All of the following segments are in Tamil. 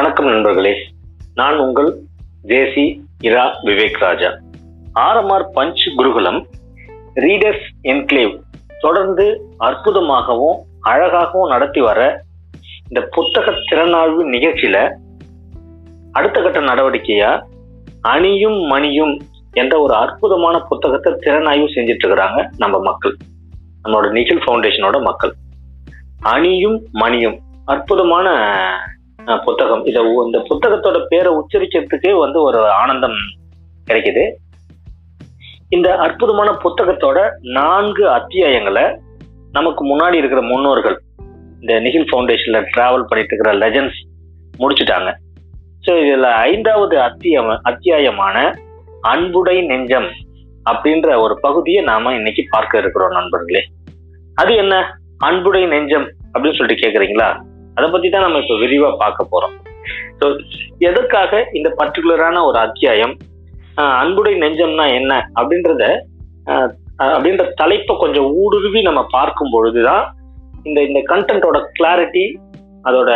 வணக்கம் நண்பர்களே. நான் உங்கள் JC Ira Vivek Raja. RMR punch Gurukulam readers enclave தொடர்ந்து அற்புதமாகவும் அழகாகவும் நடத்தி வர இந்த புத்தக திறனாய்வு நிகழ்ச்சியில அடுத்த கட்ட நடவடிக்கையா அணியும் மணியும் என்ற ஒரு அற்புதமான புத்தகத்தை திறனாய்வு செஞ்சுட்டு இருக்கிறாங்க நம்ம மக்கள். நம்மளோட நிகில் ஃபவுண்டேஷனோட மக்கள். அணியும் மணியும் அற்புதமான புத்தகம். இத இந்த புத்தகத்தோட பேரை உச்சரிக்கிறதுக்கே வந்து ஒரு ஆனந்தம் கிடைக்குது. இந்த அற்புதமான புத்தகத்தோட நான்கு அத்தியாயங்களை நமக்கு முன்னாடி இருக்கிற முன்னோர்கள் இந்த நிகில் ஃபவுண்டேஷன்ல டிராவல் பண்ணிட்டு இருக்கிற லெஜன்ஸ் முடிச்சுட்டாங்க. ஸோ இதுல ஐந்தாவது அத்தியம் அத்தியாயமான அன்புடை நெஞ்சம் அப்படின்ற ஒரு பகுதியை நாம இன்னைக்கு பார்க்க இருக்கிறோம் நண்பர்களே. அது என்ன? அன்புடை நெஞ்சம் அப்படின்னு சொல்லிட்டு கேக்குறீங்களா? அதை பத்தி தான் நம்ம இப்ப விரிவா பார்க்க போறோம். ஸோ எதற்காக இந்த பர்டிகுலரான ஒரு அத்தியாயம் அன்புடை நெஞ்சம்னா என்ன அப்படின்றத அப்படின்ற தலைப்பை கொஞ்சம் ஊடுருவி நம்ம பார்க்கும் பொழுதுதான் இந்த இந்த கண்டென்ட்டோட கிளாரிட்டி அதோட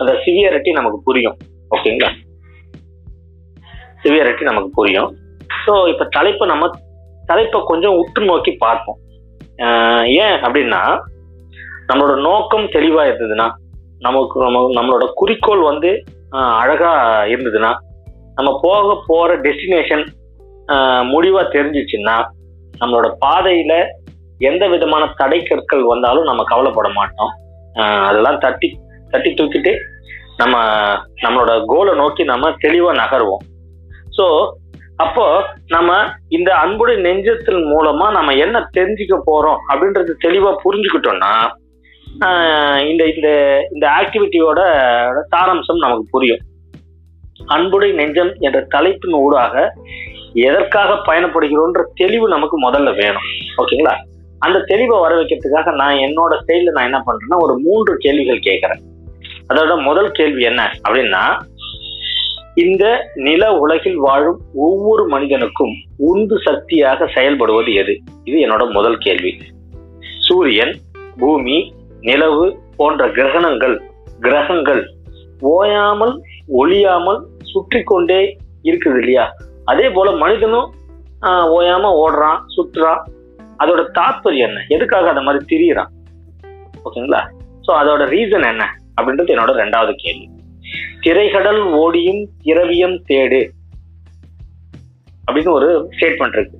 அந்த சிவியரிட்டி நமக்கு புரியும். ஓகேங்களா சிவியரிட்டி நமக்கு புரியும். ஸோ இப்போ தலைப்பை நம்ம தலைப்பை கொஞ்சம் உற்று நோக்கி பார்ப்போம். ஏன் அப்படின்னா நம்மளோட நோக்கம் தெளிவா இருந்ததுன்னா நமக்கு நம்ம நம்மளோட குறிக்கோள் வந்து அழகா இருந்ததுன்னா நம்ம போக போற டெஸ்டினேஷன் முடிவா தெரிஞ்சிச்சுன்னா நம்மளோட பாதையில எந்த விதமான தடை கற்கள் வந்தாலும் நம்ம கவலைப்பட மாட்டோம். அதெல்லாம் தட்டி தட்டி தூக்கிட்டு நம்ம நம்மளோட கோலை நோக்கி நம்ம தெளிவா நகருவோம். ஸோ அப்போ நம்ம இந்த அன்புடைய நெஞ்சத்தின் மூலமா நம்ம என்ன தெரிஞ்சுக்க போறோம் அப்படின்றது தெளிவா புரிஞ்சுக்கிட்டோம்னா இந்த இந்த இந்த ஆக்டிவிட்டியோட சாராம்சம் நமக்கு புரியும். அன்புடை நெஞ்சம் என்ற தலைப்பின் ஊடாக எதற்காக பயணப்படுகிறோன்ற தெளிவு நமக்கு முதல்ல வேணும். ஓகேங்களா? அந்த தெளிவை வர வைக்கிறதுக்காக நான் என்னோட செயலில் நான் என்ன பண்றேன்னா ஒரு மூன்று கேள்விகள் கேட்கறேன். அதோட முதல் கேள்வி என்ன அப்படின்னா இந்த நில உலகில் வாழும் ஒவ்வொரு மனிதனுக்கும் உந்து சக்தியாக செயல்படுவது எது? இது என்னோட முதல் கேள்வி. சூரியன் பூமி நிலவு போன்ற கிரகணங்கள் கிரகங்கள் ஓயாமல் ஒளியாமல் சுற்றி கொண்டே இருக்குது இல்லையா? அதே போல மனிதனும் ஆஹ், ஓயாம ஓடுறான் சுற்றுறான். அதோட தாற்பயம் என்ன? எதுக்காக அந்த மாதிரி திரியறான்? ஓகேங்களா? சோ அதோட ரீசன் என்ன? அப்படின்றது என்னோட ரெண்டாவது கேள்வி. திரைகடல் ஓடியும் திரவியம் தேடு அப்படின்னு ஒரு ஸ்டேட்மெண்ட் இருக்கு.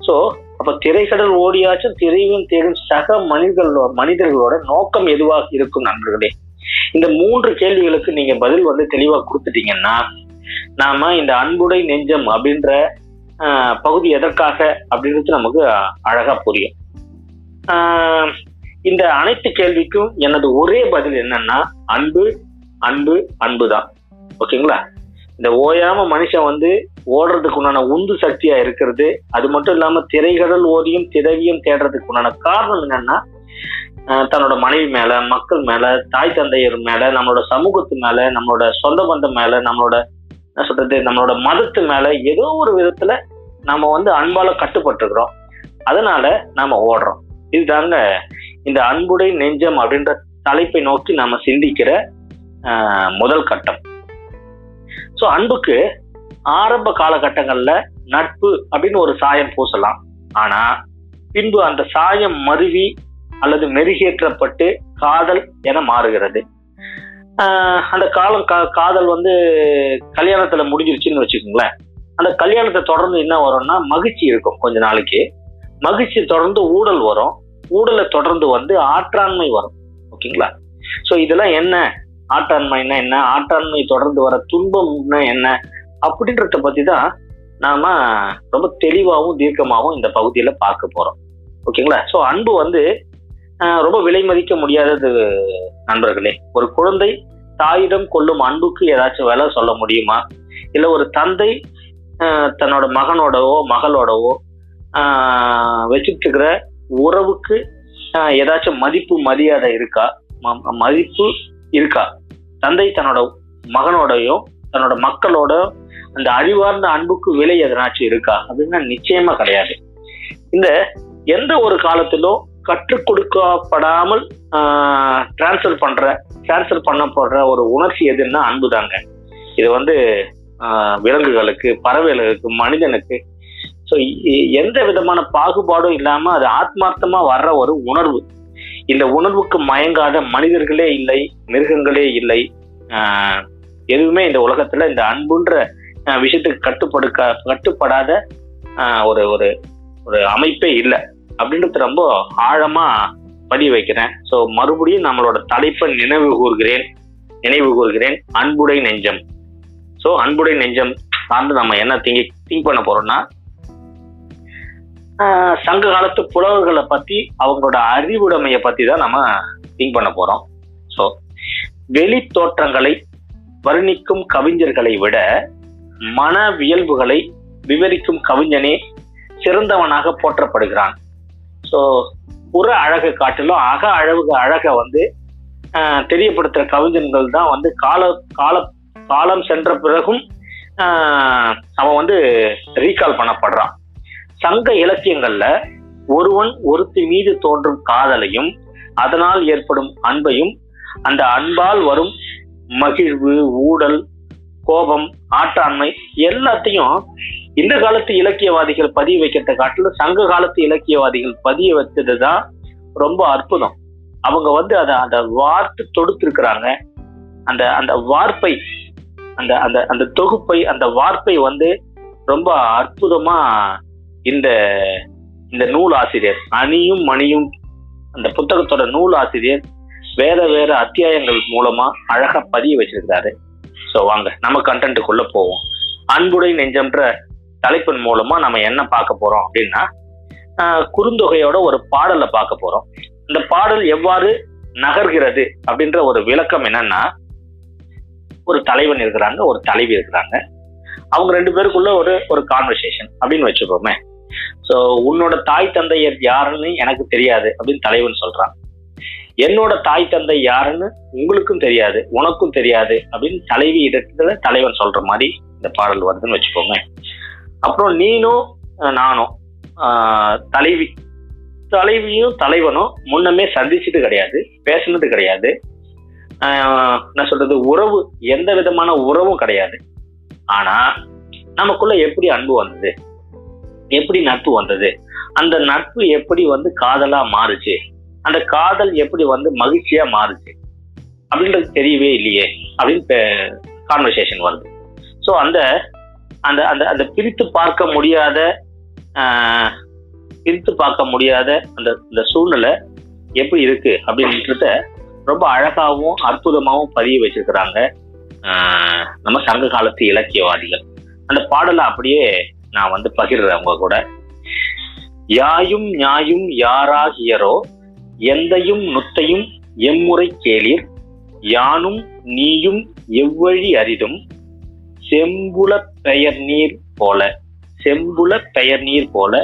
ஸோ அப்ப திரைக்கடல் ஓடியாச்சும் திரையும் தேடும் சக மனிதர்களோட மனிதர்களோட நோக்கம் எதுவாக இருக்கும் நண்பர்களே? இந்த மூன்று கேள்விகளுக்கு நீங்க பதில் வந்து தெளிவா கொடுத்துட்டீங்கன்னா நாம இந்த அன்புடை நெஞ்சம் அப்படின்ற பகுதி எதற்காக அப்படின்றது நமக்கு அழகா புரியும். ஆஹ், இந்த அனைத்து கேள்விக்கும் எனது ஒரே பதில் என்னன்னா அன்பு அன்பு அன்பு தான் ஓகேங்களா? இந்த ஓயாம மனுஷன் வந்து ஓடுறதுக்கு உண்டான உந்து சக்தியா இருக்கிறது. அது மட்டும் இல்லாம திரைகடல் ஓதியும் திரவியம் தேடுறதுக்கு உண்டான காரணம் என்னன்னா தன்னோட மனைவி மேல மக்கள் மேல தாய் தந்தையர் மேல நம்மளோட சமூகத்து மேல நம்மளோட சொந்த பந்தம் மேல நம்மளோட என்ன சொல்றது நம்மளோட மதத்து மேல ஏதோ ஒரு விதத்துல நம்ம வந்து அன்பால கட்டுப்பட்டிருக்கிறோம். அதனால நாம ஓடுறோம். இதுதாங்க இந்த அன்புடை நெஞ்சம் அப்படின்ற தலைப்பை நோக்கி நாம சிந்திக்கிற முதல் கட்டம். ஸோ அன்புக்கு ஆரம்ப காலகட்டங்களில் நட்பு அப்படின்னு ஒரு சாயம் பூசலாம். ஆனா பின்பு அந்த சாயம் மருவி அல்லது மெருகேற்றப்பட்டு காதல் என மாறுகிறது. அந்த காலம் கா- காதல் வந்து கல்யாணத்துல முடிஞ்சிருச்சுன்னு வச்சுக்கோங்களேன். அந்த கல்யாணத்தை தொடர்ந்து என்ன வரும்னா மகிழ்ச்சி இருக்கும் கொஞ்ச நாளைக்கு. மகிழ்ச்சி தொடர்ந்து ஊடல் வரும். ஊடலை தொடர்ந்து வந்து ஆற்றாண்மை வரும். ஓகேங்களா? ஸோ இதெல்லாம் என்ன? ஆட்டாண்மைனா என்ன? ஆட்டாண்மை தொடர்ந்து வர துன்பம்னா என்ன? அப்படின்றத பத்தி தான் நாம ரொம்ப தெளிவாகவும் தீர்க்கமாகவும் இந்த பகுதியில பார்க்க போறோம். ஓகேங்களா? ஸோ அன்பு வந்து ரொம்ப விலை மதிக்க முடியாதது நண்பர்களே. ஒரு குழந்தை தாயிடம் கொள்ளும் அன்புக்கு ஏதாச்சும் விலை சொல்ல முடியுமா? இல்லை ஒரு தந்தை தன்னோட மகனோடவோ மகளோடவோ வச்சுட்டு இருக்கிற உறவுக்கு ஏதாச்சும் மதிப்பு மரியாதை இருக்கா? ம- மதிப்பு இருக்கா? தந்தை தன்னோட மகனோடையோ தன்னோட மக்களோட அந்த அழிவார்ந்த அன்புக்கு விலை எதனாச்சும் இருக்கா? அப்படின்னா நிச்சயமா கிடையாது. இந்த எந்த ஒரு காலத்திலும் கற்றுக் கொடுக்கப்படாமல் டிரான்ஸ்ஃபர் பண்ற டிரான்ஸ்ஃபர் பண்ணப்படுற ஒரு உணர்ச்சி எதுன்னா அன்பு தாங்க இது வந்து விலங்குகளுக்கு பறவைகளுக்கு மனிதனுக்கு. ஸோ எந்த விதமான பாகுபாடும் இல்லாம அது ஆத்மார்த்தமா வர்ற ஒரு உணர்வு. இந்த உணர்வுக்கு மயங்காத மனிதர்களே இல்லை மிருகங்களே இல்லை. எதுவுமே இந்த உலகத்துல இந்த அன்புன்ற விஷயத்துக்கு கட்டுப்படுக்க கட்டுப்படாத ஒரு ஒரு ஒரு அமைப்பே இல்லை. அப்படின்றது ரொம்ப ஆழமா பதிய வைக்கிறேன். ஸோ மறுபடியும் நம்மளோட தலைப்பை நினைவு கூறுகிறேன். நினைவு கூறுகிறேன். அன்புடை நெஞ்சம். ஸோ அன்புடை நெஞ்சம் சார்ந்து நம்ம என்ன திங்க் திங்க் பண்ண போறோம்னா சங்க காலத்து புலவர்களை பத்தி அவங்களோட அறிவுடைமையை பத்தி தான் நம்ம திங்க் பண்ண போறோம். ஸோ வெளி தோற்றங்களை வர்ணிக்கும் கவிஞர்களை விட மனவியல்புகளை விவரிக்கும் கவிஞனே சிறந்தவனாக போற்றப்படுகிறான். ஸோ புற அழகை காட்டிலும் அக அழகு அழகை வந்து தெரியப்படுத்துகிற தெரியப்படுத்துற கவிஞர்கள் தான் வந்து கால கால காலம் சென்ற பிறகும் அவன் வந்து ரீகால் பண்ணப்படுறான். சங்க இலக்கியங்கள்ல ஒருவன் ஒருத்தி மீது தோன்றும் காதலையும் அதனால் ஏற்படும் அன்பையும் அந்த அன்பால் வரும் மகிழ்வு ஊடல் கோபம் ஆட்டாண்மை எல்லாத்தையும் இந்த காலத்து இலக்கியவாதிகள் பதிய வைக்கிறத காட்டிலும் சங்க காலத்து இலக்கியவாதிகள் பதிய வைத்தது தான் ரொம்ப அற்புதம். அவங்க வந்து அதை அந்த வார்த்து தொடுத்திருக்கிறாங்க. அந்த அந்த வார்ப்பை அந்த அந்த அந்த தொகுப்பை அந்த வார்ப்பை வந்து ரொம்ப அற்புதமா இந்த இந்த நூல் ஆசிரியர் அணியும் மணியும் அந்த புத்தகத்தோட நூல் ஆசிரியர் வேற வேற அத்தியாயங்கள் மூலமா அழகா பதிய வச்சிருக்காரு ஸோ வாங்க நம்ம கண்டென்ட்டுக்குள்ள போவோம். அன்புடை நெஞ்சம்ன்ற தலைப்பின் மூலமா நம்ம என்ன பார்க்க போறோம் அப்படின்னா குறுந்தொகையோட ஒரு பாடலை பார்க்க போறோம். இந்த பாடல் எவ்வாறு நகர்கிறது அப்படின்ற ஒரு விளக்கம் என்னன்னா ஒரு தலைவன் இருக்கிறாங்க ஒரு தலைவி இருக்கிறாங்க. அவங்க ரெண்டு பேருக்குள்ள ஒரு ஒரு கான்வர்சேஷன் அப்படின்னு வச்சுக்கோமே. ஸோ உன்னோட தாய் தந்தையர் யாருன்னு எனக்கு தெரியாது அப்படின்னு தலைவன் சொல்றான். என்னோட தாய் தந்தை யாருன்னு உங்களுக்கும் தெரியாது உனக்கும் தெரியாது அப்படின்னு தலைவி இடத்துல தலைவன் சொல்ற மாதிரி இந்த பாடல் வருதுன்னு வச்சுக்கோங்க. அப்புறம் நீனும் நானும் தலைவி தலைவியும் தலைவனும் முன்னமே சந்திச்சது கிடையாது பேசினது கிடையாது. என்ன சொல்றது உறவு எந்த விதமான உறவும் கிடையாது. ஆனா நமக்குள்ள எப்படி அன்பு வந்தது? எப்படி நட்பு வந்தது? அந்த நட்பு எப்படி வந்து காதலா மாறுச்சு? அந்த காதல் எப்படி வந்து மகிழ்ச்சியா மாறுச்சு? அப்படின்றது தெரியவே இல்லையே அப்படின்னு கான்வர்சேஷன் வருது. ஸோ அந்த அந்த அந்த அந்த பிரித்து பார்க்க முடியாத பிரித்து பார்க்க முடியாத அந்த இந்த சூழ்நிலை எப்படி இருக்கு அப்படின்றத ரொம்ப அழகாகவும் அற்புதமாகவும் பதிய வச்சிருக்கிறாங்க நம்ம சங்க காலத்து இலக்கியவாதிகள். அந்த பாடலை அப்படியே நான் வந்து பகிர்றேன் உங்க கூட. யாயும் ஞாயும் யாராகியரோ எந்தையும் நுத்தையும் எம்முறை கேளிர். யானும் நீயும் எவ்வழி அரிதும். செம்புல பெயர் நீர் போல செம்புல பெயர் நீர் போல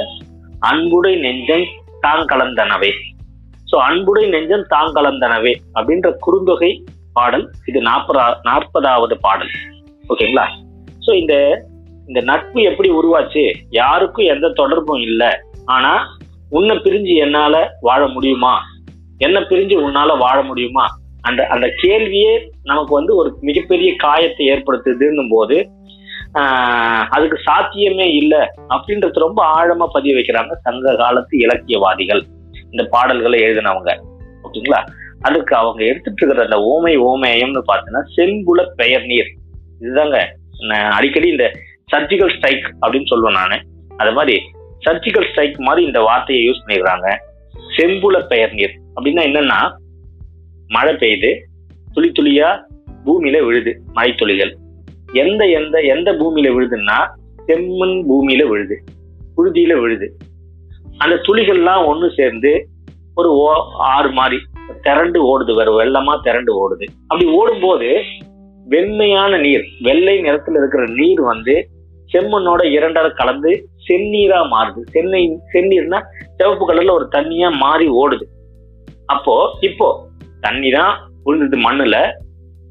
அன்புடை நெஞ்சம் தாங்கலந்தனவே ஸோ அன்புடை நெஞ்சம் தாங்கலந்தனவே அப்படின்ற குறுந்தொகை பாடல் இது நாற்பதா நாற்பதாவது பாடல். ஓகேங்களா ஸோ இந்த இந்த நட்பு எப்படி உருவாச்சு? யாருக்கும் எந்த தொடர்பும் இல்லை. ஆனா உன்னை பிரிஞ்சு என்னால வாழ முடியுமா? என்ன பிரிஞ்சு உன்னால வாழ முடியுமா? அந்த அந்த கேள்வியே நமக்கு வந்து ஒரு மிகப்பெரிய காயத்தை ஏற்படுத்துதுன்னும் போது அதுக்கு சாத்தியமே இல்லை அப்படின்றது ரொம்ப ஆழமா பதிய வைக்கிறாங்க சங்க காலத்து இலக்கியவாதிகள். இந்த பாடல்களை எழுதினவங்க. ஓகேங்களா? அதுக்கு அவங்க எடுத்துட்டு இருக்கிற அந்த ஓமை ஓமேயம்னு பார்த்தீங்கன்னா செம்புல பெயர் நீர் இதுதாங்க நான் அடிக்கடி இந்த சர்ஜிக்கல் ஸ்ட்ரைக் அப்படின்னு சொல்லுவேன் நான். அது மாதிரி சர்ஜிக்கல் ஸ்ட்ரைக் மாதிரி இந்த வார்த்தையை யூஸ் பண்ணிடுறாங்க. செம்புல பெயர் நீர். அப்படின்னா என்னன்னா மழை பெய்யுது துளி துளியா பூமியில விழுது மழை துளிகள் எந்த எந்த எந்த பூமியில விழுதுன்னா செம்மண் பூமியில விழுது புழுதியில விழுது. அந்த துளிகள்லாம் ஒன்று சேர்ந்து ஒரு ஓ ஆறு மாதிரி திரண்டு ஓடுது வேற வெள்ளமா திரண்டு ஓடுது. அப்படி ஓடும்போது வெண்மையான நீர் வெள்ளை நிறத்துல இருக்கிற நீர் வந்து செம்மண்ணோட இரண்டரை கலந்து செந்நீரா மாறுது. சென்னை செந்நீர்னா சிவப்பு கலர்ல ஒரு தண்ணியா மாறி ஓடுது. அப்போ இப்போ தண்ணி தான் உழுந்தது மண்ணுல.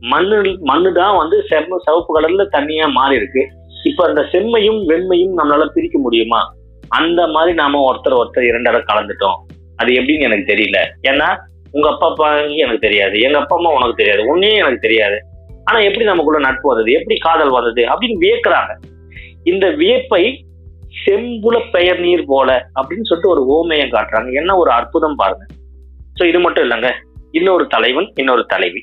மண்ணு மண்ணு தான் வந்து செம்ம சிவப்பு கலர்ல தண்ணியா மாறி இருக்கு இப்ப அந்த செம்மையும் வெண்மையும் நம்மளால பிரிக்க முடியுமா? அந்த மாதிரி நாம ஒருத்தர் ஒருத்தர் இரண்டரை கலந்துட்டோம். அது எப்படின்னு எனக்கு தெரியல. ஏன்னா உங்க அப்பா அப்பா எனக்கு தெரியாது. எங்க அப்பா அம்மா உனக்கு தெரியாது. உன்னையும் எனக்கு தெரியாது. ஆனா எப்படி நமக்குள்ள நட்பு வந்தது? எப்படி காதல் வந்தது? அப்படின்னு வியக்குறாங்க. இந்த வியப்பை செம்புல பெயர் நீர் போல அப்படின்னு சொல்லிட்டு ஒரு ஓமையம் காட்டுறாங்க. என்ன ஒரு அற்புதம் பாருங்க. ஸோ இது மட்டும் இல்லைங்க. இன்னொரு தலைவன் இன்னொரு தலைவி.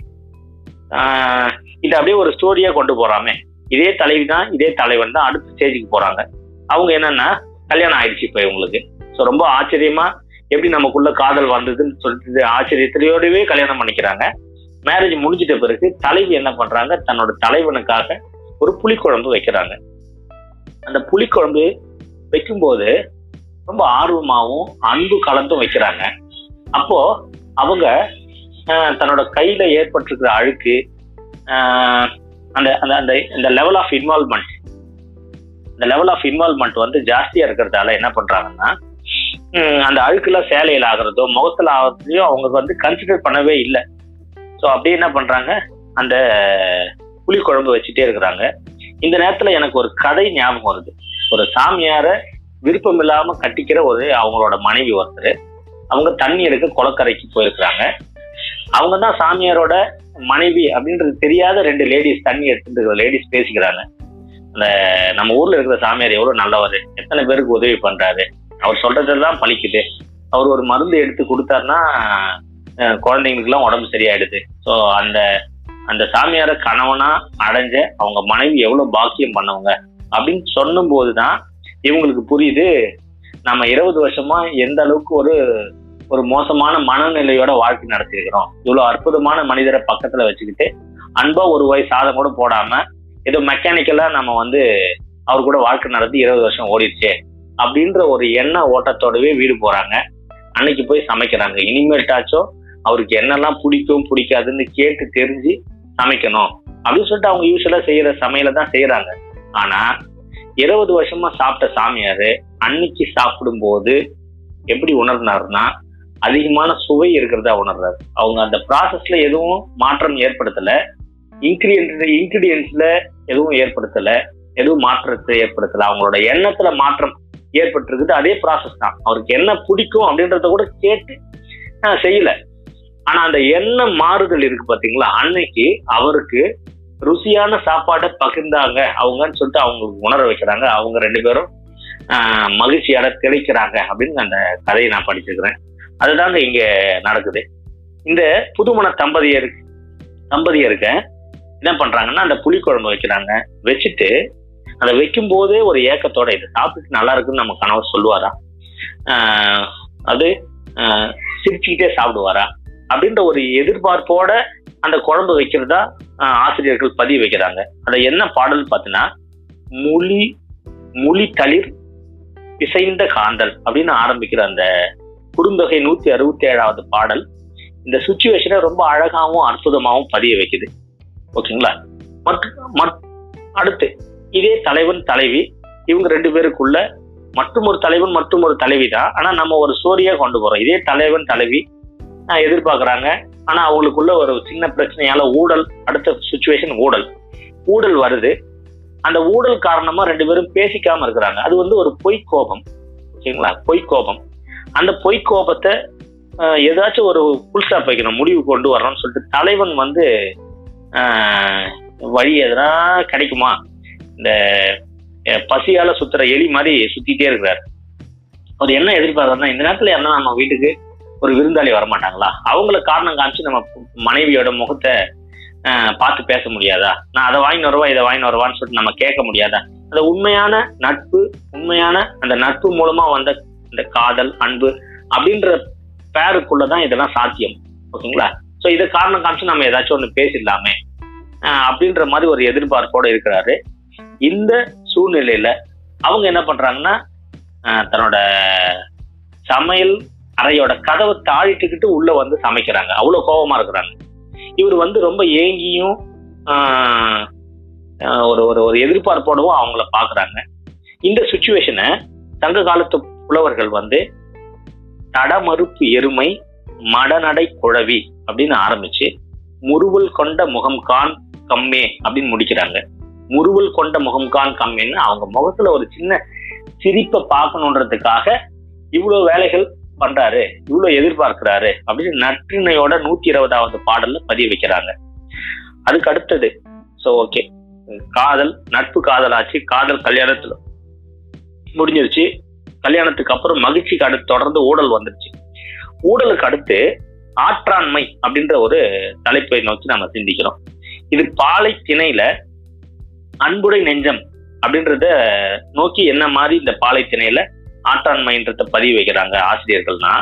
இது அப்படியே ஒரு ஸ்டோரியா கொண்டு போறாமே. இதே தலைவி தான் இதே தலைவன் தான் அடுத்த ஸ்டேஜுக்கு போறாங்க. அவங்க என்னன்னா கல்யாணம் ஆயிடுச்சு இப்போ இவங்களுக்கு. ஸோ ரொம்ப ஆச்சரியமா எப்படி நமக்குள்ள காதல் வந்ததுன்னு சொல்லிட்டு ஆச்சரியத்திலையோடவே கல்யாணம் பண்ணிக்கிறாங்க. மேரேஜ் முடிஞ்சிட்ட பிறகு தலைவி என்ன பண்றாங்க? தன்னோட தலைவனுக்காக ஒரு புளிக்குழம்பு வைக்கிறாங்க. அந்த புளிக்குழம்பு வைக்கும்போது ரொம்ப ஆர்வமாகவும் அன்பு கலந்தும் வைக்கிறாங்க. அப்போ அவங்க தன்னோட கையில ஏற்பட்டிருக்கிற அழுக்கு அந்த அந்த அந்த இந்த லெவல் ஆஃப் இன்வால்மெண்ட் இந்த லெவல் ஆஃப் இன்வால்மெண்ட் வந்து ஜாஸ்தியா இருக்கிறதால என்ன பண்றாங்கன்னா அந்த அழுக்குலாம் சேலையில் ஆகுறதோ முகத்துல ஆகிறதையோ அவங்க வந்து கன்சிடர் பண்ணவே இல்லை. ஸோ அப்படியே என்ன பண்றாங்க? அந்த புளிக்குழம்பு வச்சுட்டே இருக்கிறாங்க. இந்த நேரத்துல எனக்கு ஒரு கதை ஞாபகம் வருது. ஒரு சாமியார விருப்பம் இல்லாம கட்டிக்கிற ஒரு அவங்களோட மனைவி ஒருத்தர் அவங்க தண்ணி எடுக்க குளக்கரைக்கு போயிருக்கிறாங்க. அவங்க தான் சாமியாரோட மனைவி அப்படின்றது தெரியாத ரெண்டு லேடிஸ் தண்ணி எடுத்துட்டு லேடிஸ் பேசிக்கிறாங்க. அந்த நம்ம ஊர்ல இருக்கிற சாமியார் எவ்வளவு நல்லவர் எத்தனை பேருக்கு உதவி பண்றாரு அவர் சொல்றதெல்லாம் பழிக்குது. அவர் ஒரு மருந்து எடுத்து கொடுத்தாருன்னா குழந்தைங்களுக்கு குழந்தைங்களுக்குலாம் உடம்பு சரியாயிடுது. ஸோ அந்த அந்த சாமியார கணவனா அடைஞ்ச அவங்க மனைவி எவ்வளவு பாக்கியம் பண்ணவங்க அப்படின்னு சொன்னும் போதுதான் இவங்களுக்கு புரியுது. நம்ம இருபது வருஷமா எந்த அளவுக்கு ஒரு ஒரு மோசமான மனநிலையோட வாழ்க்கை நடத்திருக்கிறோம் இவ்வளவு அற்புதமான மனிதரை பக்கத்துல வச்சுக்கிட்டு அன்பா ஒரு வயசு சாதம் கூட போடாம ஏதோ மெக்கானிக்கலா நம்ம வந்து அவர் கூட வாழ்க்கை நடத்தி இருபது வருஷம் ஓடிடுச்சு அப்படின்ற ஒரு எண்ண ஓட்டத்தோடவே வீடு போறாங்க. அன்னைக்கு போய் சமைக்கிறாங்க. இனிமேட்டாச்சும் அவருக்கு என்னெல்லாம் பிடிக்கும் பிடிக்காதுன்னு கேட்டு தெரிஞ்சு சமைக்கணும். அப்படின்னு சொல்லிட்டு அவங்க யூஸ்வலா செய்யற சமையல தான் செய்யறாங்க ஆனா இருபது வருஷமா சாப்பிட்ட சாமியாரு அன்னைக்கு சாப்பிடும்போது எப்படி உணர்னாருன்னா அதிகமான சுவை இருக்கிறதா உணர்றாரு. அவங்க அந்த ப்ராசஸ்ல எதுவும் மாற்றம் ஏற்படுத்தல. இன்கிரியன்ட் இன்கிரியன்ஸ்ல எதுவும் ஏற்படுத்தல. எதுவும் மாற்றத்தை ஏற்படுத்தல. அவங்களோட எண்ணத்துல மாற்றம் ஏற்பட்டிருக்குது. அதே ப்ராசஸ் தான். அவருக்கு என்ன பிடிக்கும் அப்படின்றத கூட கேட்டு செய்யல. ஆனா அந்த என்ன மாறுதல் இருக்கு பாத்தீங்களா? அன்னைக்கு அவருக்கு ருசியான சாப்பாடை பகிர்ந்தாங்க. அவங்கன்னு சொல்லிட்டு அவங்களுக்கு உணர வைக்கிறாங்க. அவங்க ரெண்டு பேரும் ஆஹ், மகிழ்ச்சியால தெளிக்கிறாங்க அப்படின்னு அந்த கதையை நான் படிச்சிருக்கிறேன் அதுதாங்க இங்க நடக்குது. இந்த புதுமண தம்பதியர் தம்பதியருக்க என்ன பண்றாங்கன்னா அந்த புளிக்குழம்பு வைக்கிறாங்க. வச்சுட்டு அதை வைக்கும் போதே ஒரு ஏக்கத்தோட இது சாப்பிட்டு நல்லா இருக்குன்னு நம்ம கணவர் சொல்லுவாரா? அது சிரிச்சுக்கிட்டே சாப்பிடுவாரா? அப்படின்ற ஒரு எதிர்பார்ப்போட அந்த குழம்பு வைக்கிறதா ஆசிரியர்கள் பதிவு வைக்கிறாங்க. அதை என்ன பாடல் பார்த்தீங்கன்னா மொழி மொழி தளிர் பிசைந்த காந்தல் அப்படின்னு ஆரம்பிக்கிற அந்த குறுந்தொகை நூத்தி அறுபத்தி ஏழாவது பாடல் இந்த சுச்சுவேஷனை ரொம்ப அழகாகவும் அற்புதமாகவும் பதிய வைக்குது. ஓகேங்களா? அடுத்து இதே தலைவன் தலைவி இவங்க ரெண்டு பேருக்குள்ள மற்றும் ஒரு தலைவன் மற்றும் ஒரு தலைவி தான் ஆனா நம்ம ஒரு ஸ்டோரியா கொண்டு போறோம். இதே தலைவன் தலைவி எதிர்பார்க்குறாங்க. ஆனால் அவங்களுக்குள்ள ஒரு சின்ன பிரச்சனையால ஊழல் அடுத்த சுச்சுவேஷன் ஊழல். ஊழல் வருது. அந்த ஊழல் காரணமா ரெண்டு பேரும் பேசிக்காம இருக்கிறாங்க. அது வந்து ஒரு பொய் கோபம். ஓகேங்களா பொய் கோபம். அந்த பொய் கோபத்தை ஏதாச்சும் ஒரு புல் ஸ்டாப் வைக்கணும். முடிவு கொண்டு வரணும்னு சொல்லிட்டு தலைவன் வந்து வழி எதனா கிடைக்குமா? இந்த பசியால சுத்துற எலி மாதிரி சுத்திட்டே இருக்கிறார். அவர் என்ன எதிர்பார்க்கறதுனா இந்த நேரத்துல என்ன நம்ம வீட்டுக்கு ஒரு விருந்தாளி வரமாட்டாங்களா? அவங்கள காரணம் காமிச்சு நம்ம மனைவியோட முகத்தை பார்த்து பேச முடியாதா? நான் அதை வாங்கி வருவா இதை வாங்கி வருவான்னு சொல்லிட்டு நம்ம கேட்க முடியாதா? அந்த உண்மையான நட்பு உண்மையான அந்த நட்பு மூலமா வந்த இந்த காதல் அன்பு அப்படின்ற பேருக்குள்ளதான் இதெல்லாம் சாத்தியம். ஓகேங்களா? ஸோ இதை காரணம் காமிச்சு நம்ம ஏதாச்சும் ஒன்று பேசிடலாமே. அப்படின்ற மாதிரி ஒரு எதிர்பார்ப்போட இருக்கிறாரு. இந்த சூழ்நிலையில அவங்க என்ன பண்றாங்கன்னா தன்னோட சமையல் அறையோட கதவை தாழிட்டுக்கிட்டு உள்ள வந்து சமைக்கிறாங்க. அவ்வளவு கோபமா இருக்கிறாங்க. இவர் வந்து ரொம்ப ஏங்கியும் ஆஹ், ஒரு ஒரு ஒரு எதிர்பார்ப்போடவும் அவங்கள பாக்குறாங்க இந்த சுச்சுவேஷனை சங்க காலத்து புலவர்கள் வந்து தடமறுப்பு எருமை மடநடை குழவி அப்படின்னு ஆரம்பிச்சு முறுவல் கொண்ட முகம் கான் கம்மே அப்படின்னு முடிக்கிறாங்க. முறுவல் கொண்ட முகம் கான் கம்மேன்னு அவங்க முகத்துல ஒரு சின்ன சிரிப்பை பார்க்கணுன்றதுக்காக இவ்வளவு வேலைகள் பண்றாரு இவ்வளவு எதிர்பார்க்கிறாரு அப்படின்னு நற்றினையோட நூத்தி இருபதாவது பாடல்ல பதிய வைக்கிறாங்க. அதுக்கு அடுத்தது சோ ஓகே காதல் நட்பு காதல் ஆச்சு காதல் கல்யாணத்துல முடிஞ்சிருச்சு. கல்யாணத்துக்கு அப்புறம் மகிழ்ச்சிக்கு அடுத்து தொடர்ந்து ஊடல் வந்துருச்சு. ஊடலுக்கு அடுத்து ஆற்றாண்மை அப்படின்ற ஒரு தலைப்பை நோக்கி நம்ம சிந்திக்கிறோம். இது பாலை திணையில அன்புடை நெஞ்சம் அப்படின்றத நோக்கி என்ன மாதிரி இந்த பாலை திணையில ஆற்றாண்மைன்றத பதிவு வைக்கிறாங்க ஆசிரியர்கள்னா.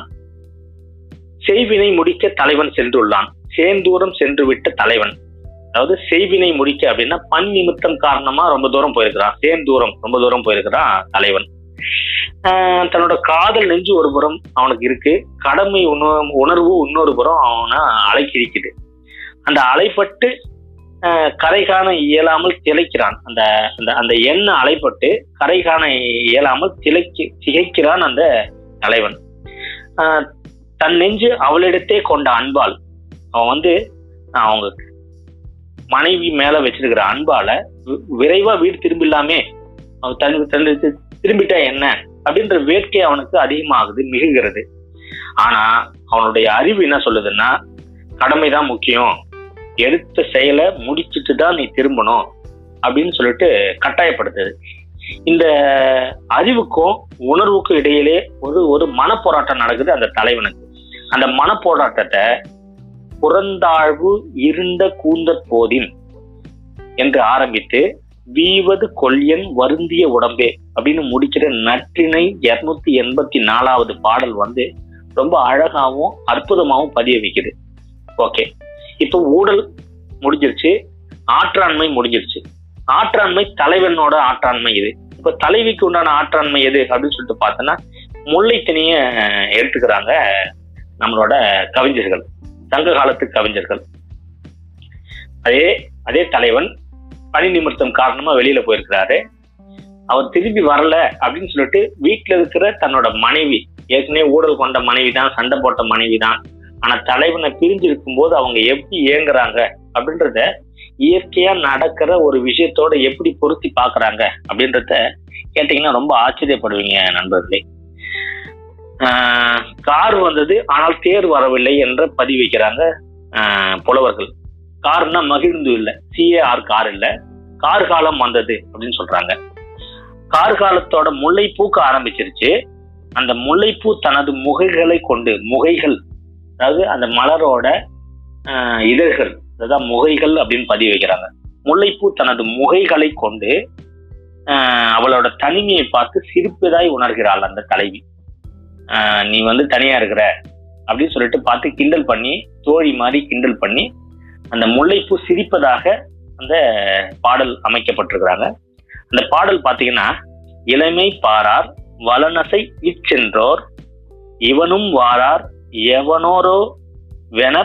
செய்வினை முடிக்க தலைவன் சென்றுள்ளான். சேந்தூரம் சென்று விட்ட தலைவன். அதாவது செய்வினை முடிக்க அப்படின்னா பண் நிமித்தம் காரணமா ரொம்ப தூரம் போயிருக்கிறான். சேந்தூரம் ரொம்ப தூரம் போயிருக்கிறான் தலைவன். தன்னோட காதல் நெஞ்சு ஒரு புறம் அவனுக்கு இருக்கு. கடமை உணர்வு இன்னொரு புறம் அவனை அலைக்கிழிக்குது. அந்த அலைப்பட்டு கரை காண இயலாமல் திளைக்கிறான். அந்த அந்த அந்த எண்ணெய் அலைப்பட்டு கரை காண இயலாமல் திளைக்கு திகைக்கிறான் அந்த தலைவன். தன் நெஞ்சு அவளிடத்தே கொண்ட அன்பால் அவன் வந்து அவங்க மனைவி மேல வச்சிருக்கிற அன்பால வி- விரைவா வீடு திரும்பிடலாமே. அவன் தன் தன் திரும்பிட்டா என்ன? அப்படின்ற வேட்கை அவனுக்கு அதிகமாகுது மிகுகிறது. ஆனா அவனுடைய அறிவு என்ன சொல்லுதுன்னா கடமைதான் முக்கியம். எடுத்த செயலை முடிச்சுட்டு தான் நீ திரும்பணும் அப்படின்னு சொல்லிட்டு கட்டாயப்படுத்துது. இந்த அறிவுக்கும் உணர்வுக்கும் இடையிலே ஒரு ஒரு மனப்போராட்டம் நடக்குது அந்த தலைவனுக்கு. அந்த மனப்போராட்டத்தை புறந்தாழ்வு இருந்த கூந்த போதின் என்று ஆரம்பித்து வீவது கொல்யன் வருந்திய உடம்பே அப்படின்னு முடிக்கிற நற்றினை இருநூத்தி எண்பத்தி நாலாவது பாடல் வந்து ரொம்ப அழகாகவும் அற்புதமாகவும் பதிய வைக்குது ஓகே. இப்போ ஊழல் முடிஞ்சிருச்சு ஆற்றாண்மை முடிஞ்சிருச்சு. ஆற்றாண்மை தலைவனோட ஆற்றாண்மை இது. இப்ப தலைவிக்கு உண்டான ஆற்றாண்மை எது அப்படின்னு சொல்லிட்டு பார்த்தோன்னா முல்லைத்தனிய எடுத்துக்கிறாங்க நம்மளோட கவிஞர்கள் சங்க காலத்து கவிஞர்கள். அதே அதே தலைவன் பணி நிமித்தம் காரணமா வெளியில போயிருக்கிறாரு. அவர் திரும்பி வரல அப்படின்னு சொல்லிட்டு வீட்டுல இருக்கிற தன்னோட மனைவி ஏற்கனவே ஊழல் கொண்ட மனைவி தான் சண்டை போட்ட மனைவி தான் ஆனா தலைவனை பிரிஞ்சு இருக்கும்போது அவங்க எப்படி இயங்குறாங்க அப்படின்றத இயற்கையா நடக்கிற ஒரு விஷயத்தோட எப்படி பொருத்தி பாக்குறாங்க அப்படின்றத கேட்டீங்கன்னா ரொம்ப ஆச்சரியப்படுவீங்க நண்பர்களே. கார் வந்தது ஆனால் தேர் வரவில்லை என்ற பதிவு வைக்கிறாங்க புலவர்கள். கார்னா மகிழ்ந்து இல்லை சிஏஆர் கார் இல்லை. கார் காலம் வந்தது அப்படின்னு சொல்றாங்க. கார் காலத்தோட முல்லை பூக்க ஆரம்பிச்சிருச்சு. அந்த முல்லைப்பூ தனது முகைகளை கொண்டு முகைகள் அதாவது அந்த மலரோட இதழ்கள் அதான் முகைகள் அப்படின்னு பதிவு வைக்கிறாங்க. முல்லைப்பூ தனது முகைகளை கொண்டு அவளோட தனிமையை பார்த்து சிரிப்பதாய் உணர்கிறாள் அந்த தலைவி. நீ வந்து தனியா இருக்கிற அப்படின்னு சொல்லிட்டு பார்த்து கிண்டல் பண்ணி தோழி மாதிரி கிண்டல் பண்ணி அந்த முல்லைப்பூ சிரிப்பதாக அந்த பாடல் அமைக்கப்பட்டிருக்கிறாங்க. அந்த பாடல் பார்த்தீங்கன்னா இளமை பாரார் வளனசை இச்சென்றோர் இவனும் வாரார் எவனோரோ வென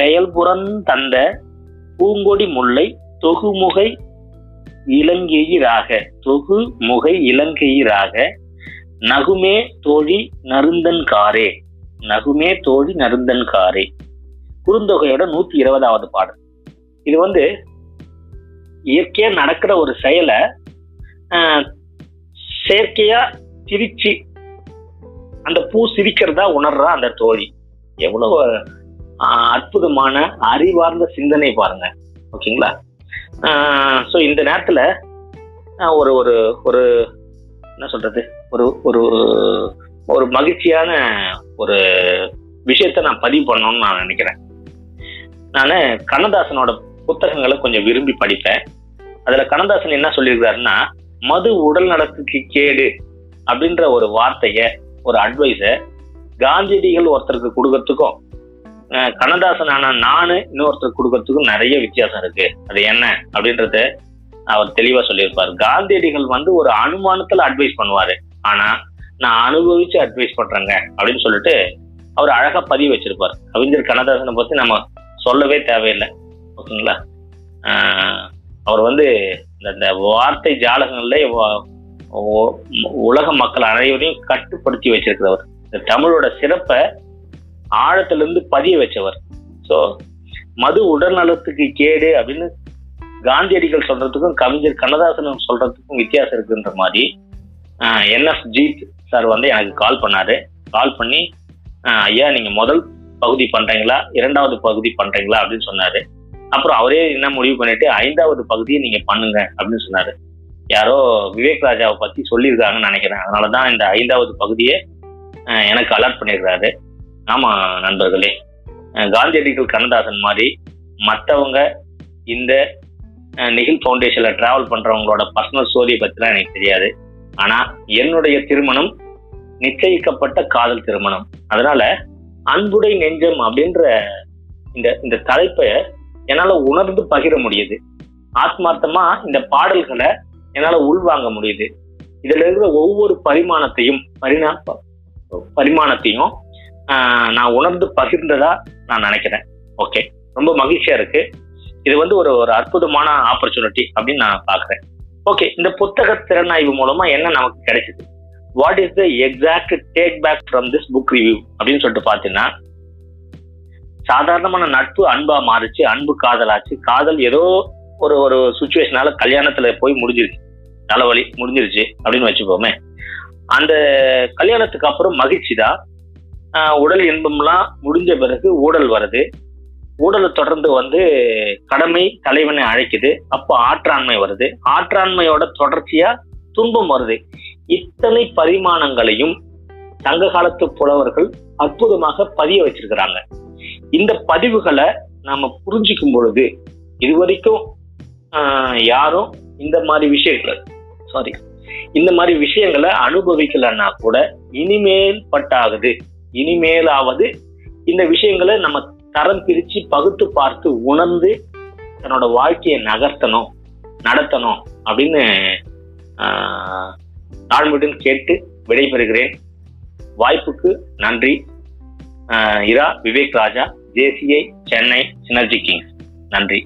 பெயல்புறன் தந்த பூங்கொடி முல்லை தொகுமுகை இலங்கையிராக தொகு முகை இலங்கையிராக நகுமே தோழி நருந்தன் காரே நகுமே தோழி நருந்தன் காரே. குறுந்தொகையோட நூத்தி இருபதாவது பாடல். இது வந்து இயற்கையா நடக்கிற ஒரு செயலை செயற்கையா சிரிச்சு அந்த பூ சிரிக்கிறதா உணர்றா அந்த தோழி. எவ்வளவு அற்புதமான அறிவார்ந்த சிந்தனை பாருங்க. ஓகேங்களா? ஸோ இந்த நேரத்துல ஒரு ஒரு ஒரு என்ன சொல்றது? ஒரு ஒரு ஒரு மகிழ்ச்சியான ஒரு விஷயத்த நான் பதிவு பண்ணணும்னு நான் நினைக்கிறேன். நான் கண்ணதாசனோட புத்தகங்களை கொஞ்சம் விரும்பி படிப்பேன். அதுல கண்ணதாசன் என்ன சொல்லியிருக்காருன்னா மது உடல் நலத்துக்கு கேடு அப்படின்ற ஒரு வார்த்தைய ஒரு அட்வைஸ காந்தியடிகள் ஒருத்தருக்கு கொடுக்கறதுக்கும் கண்ணதாசன் ஆனா நானு இன்னொருத்தருக்கு கொடுக்கறதுக்கும் நிறைய வித்தியாசம் இருக்கு. அது என்ன? அப்படின்றத அவர் தெளிவா சொல்லியிருப்பார். காந்தியடிகள் வந்து ஒரு அனுமானத்துல அட்வைஸ் பண்ணுவாரு. ஆனா நான் அனுபவிச்சு அட்வைஸ் பண்றேங்க அப்படின்னு சொல்லிட்டு அவர் அழகா பதிவு வச்சிருப்பார். கவிஞர் கண்ணதாசனை பத்தி நம்ம சொல்லவே தேவையில்லை. ஓகேங்களா? அவர் வந்து இந்த இந்த வார்த்தை ஜாலகங்கள்ல உலக மக்கள் அனைவரையும் கட்டுப்படுத்தி வச்சிருக்கிறவர். இந்த தமிழோட சிறப்பை ஆழத்திலிருந்து பதிய வச்சவர். ஸோ மது உடல் நலத்துக்கு கேடு அப்படின்னு காந்தியடிகள் சொல்றதுக்கும் கவிஞர் கண்ணதாசன் சொல்றதுக்கும் வித்தியாசம் இருக்குன்ற மாதிரி என்எஃப் ஜீத் சார் வந்து எனக்கு கால் பண்ணாரு. கால் பண்ணி ஐயா நீங்க முதல் பகுதி பண்றீங்களா? இரண்டாவது பகுதி பண்றீங்களா? அப்படின்னு சொன்னாரு. அப்புறம் அவரே என்ன முடிவு பண்ணிட்டு ஐந்தாவது பகுதியை நீங்க பண்ணுங்க அப்படின்னு சொன்னாரு. யாரோ விவேக் ராஜாவை பத்தி சொல்லியிருக்காங்கன்னு நினைக்கிறேன். அதனாலதான் இந்த ஐந்தாவது பகுதியை எனக்கு அலர்ட் பண்ணிடுறாரு ஆமா நண்பர்களே. காந்தியடிகள் கண்ணதாசன் மாதிரி மற்றவங்க இந்த நிகில் ஃபவுண்டேஷன்ல டிராவல் பண்றவங்களோட பர்சனல் ஸ்டோரியை பத்திலாம் எனக்கு தெரியாது. ஆனா என்னுடைய திருமணம் நிச்சயிக்கப்பட்ட காதல் திருமணம். அதனால அன்புடை நெஞ்சம் அப்படின்ற இந்த இந்த தலைப்பை என்னால் உணர்ந்து பகிர முடியுது. ஆத்மார்த்தமா இந்த பாடல்களை என்னால உள்வாங்க முடியுது. இதுல இருக்கிற ஒவ்வொரு பரிமாணத்தையும் பரிணா பரிமாணத்தையும் நான் உணர்ந்து பகிர்ந்ததா நான் நினைக்கிறேன். ஓகே ரொம்ப மகிழ்ச்சியா இருக்கு. இது வந்து ஒரு ஒரு அற்புதமான ஆப்பர்ச்சுனிட்டி அப்படின்னு நான் பாக்குறேன். ஓகே இந்த புத்தக திறனாய்வு மூலமா என்ன நமக்கு கிடைச்சது? What is the exact take back from this book review அப்படின்னு சொல்லிட்டு பாத்தீங்கன்னா சாதாரணமான நட்பு அன்பா மாறுச்சு அன்பு காதலாச்சு காதல் ஏதோ ஒரு ஒரு சுச்சுவேஷனால கல்யாணத்துல போய் முடிஞ்சிருச்சு. தலைவலி முடிஞ்சிருச்சு அப்படின்னு வச்சுப்போமே அந்த கல்யாணத்துக்கு அப்புறம் மகிழ்ச்சி தான். உடல் இன்பம்லாம் முடிஞ்ச பிறகு ஊடல் வருது. ஊடலை தொடர்ந்து வந்து கடமை தலைவனை அழைக்குது. அப்போ ஆற்றாண்மை வருது. ஆற்றாண்மையோட தொடர்ச்சியா துன்பம் வருது. இத்தனை பரிமாணங்களையும் சங்க காலத்து புலவர்கள் அற்புதமாக பதிய வச்சிருக்கிறாங்க. இந்த பதிவுகளை நாம புரிஞ்சுக்கும் பொழுது இதுவரைக்கும் யாரும் இந்த மாதிரி விஷயங்கள் சாரி இந்த மாதிரி விஷயங்களை அனுபவிக்கலன்னா கூட இனிமேல் பட்டாகுது. இனிமேலாவது இந்த விஷயங்களை நம்ம தரம் பிரிச்சு பகுத்து பார்த்து உணர்ந்து தன்னோட வாழ்க்கையை நகர்த்தணும் நடத்தணும் அப்படின்னு தாழ்மையுடன் கேட்டு விடைபெறுகிறேன். வாய்ப்புக்கு நன்றி. Ira Vivek Raja JCI Chennai synergy kings. நன்றி.